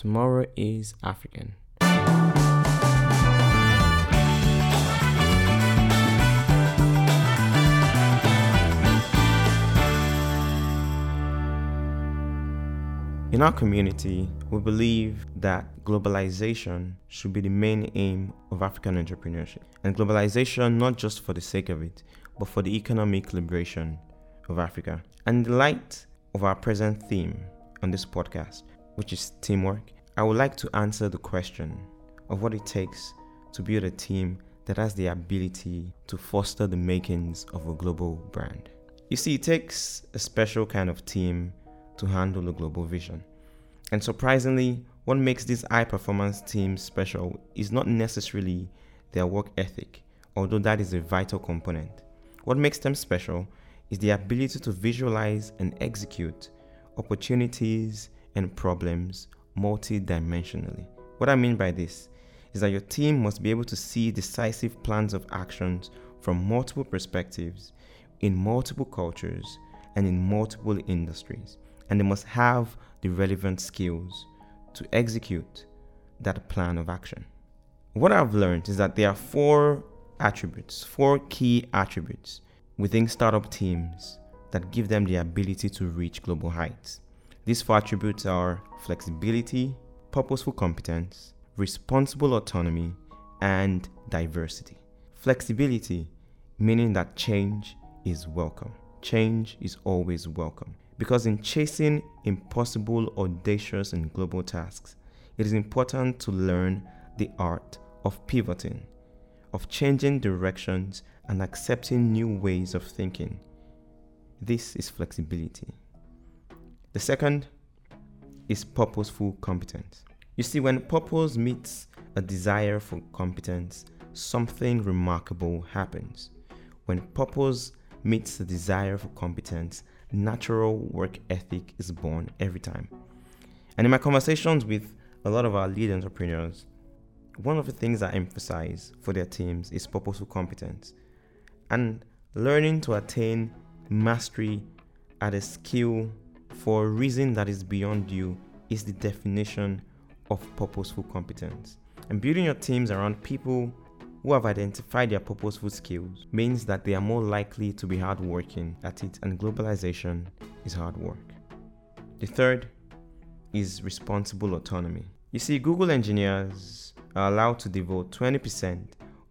Tomorrow is African. In our community, we believe that globalization should be the main aim of African entrepreneurship. And globalization not just for the sake of it, but for the economic liberation of Africa. And in the light of our present theme on this podcast, which is teamwork, I would like to answer the question of what it takes to build a team that has the ability to foster the makings of a global brand. You see, it takes a special kind of team to handle a global vision. And surprisingly, what makes these high performance teams special is not necessarily their work ethic, although that is a vital component. What makes them special is the ability to visualize and execute opportunities and problems multidimensionally. What I mean by this is that your team must be able to see decisive plans of actions from multiple perspectives, in multiple cultures, and in multiple industries and they must have the relevant skills to execute that plan of action. What I've learned is that there are four attributes, four key attributes within startup teams that give them the ability to reach global heights. These four attributes are flexibility, purposeful competence, responsible autonomy, and diversity. Flexibility, meaning that change is welcome. Change is always welcome. Because in chasing impossible, audacious, and global tasks, it is important to learn the art of pivoting, of changing directions and accepting new ways of thinking. This is flexibility. The second is purposeful competence. You see, when purpose meets a desire for competence, something remarkable happens. When purpose meets the desire for competence, natural work ethic is born every time. And in my conversations with a lot of our lead entrepreneurs, one of the things I emphasize for their teams is purposeful competence and learning to attain mastery at a skill for a reason that is beyond you is the definition of purposeful competence. And building your teams around people who have identified their purposeful skills means that they are more likely to be hardworking at it, and globalization is hard work. The third is responsible autonomy. You see, Google engineers are allowed to devote 20%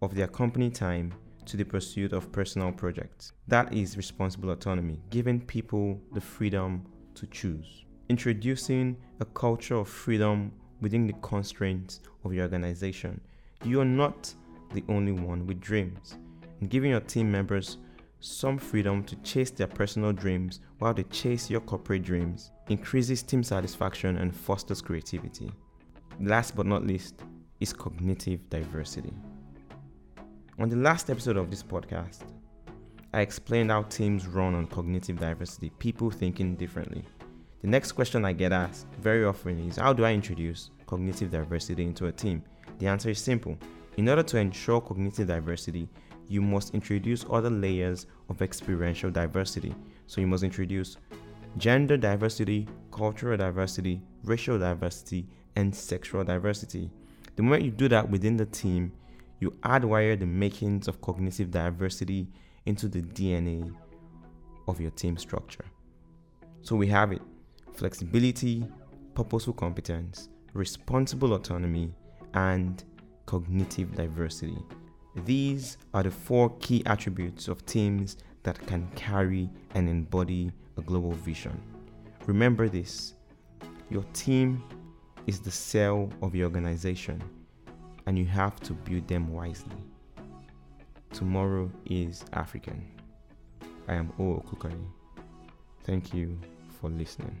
of their company time to the pursuit of personal projects. That is responsible autonomy, giving people the freedom to choose. Introducing a culture of freedom within the constraints of your organization. You are not the only one with dreams, and giving your team members some freedom to chase their personal dreams while they chase your corporate dreams increases team satisfaction and fosters creativity. Last but not least is cognitive diversity. On the last episode of this podcast, I explained how teams run on cognitive diversity, people thinking differently. The next question I get asked very often is How do I introduce cognitive diversity into a team? The answer is simple in order to ensure cognitive diversity, you must introduce other layers of experiential diversity. So you must introduce gender diversity, cultural diversity, racial diversity, and sexual diversity. The moment you do that within the team, you hardwire the makings of cognitive diversity into the DNA of your team structure. So we have it flexibility, purposeful competence, responsible autonomy, and cognitive diversity. These are the four key attributes of teams that can carry and embody a global vision. Remember this your team is the cell of your organization, and you have to build them wisely. Tomorrow is African. I am O. Thank you for listening.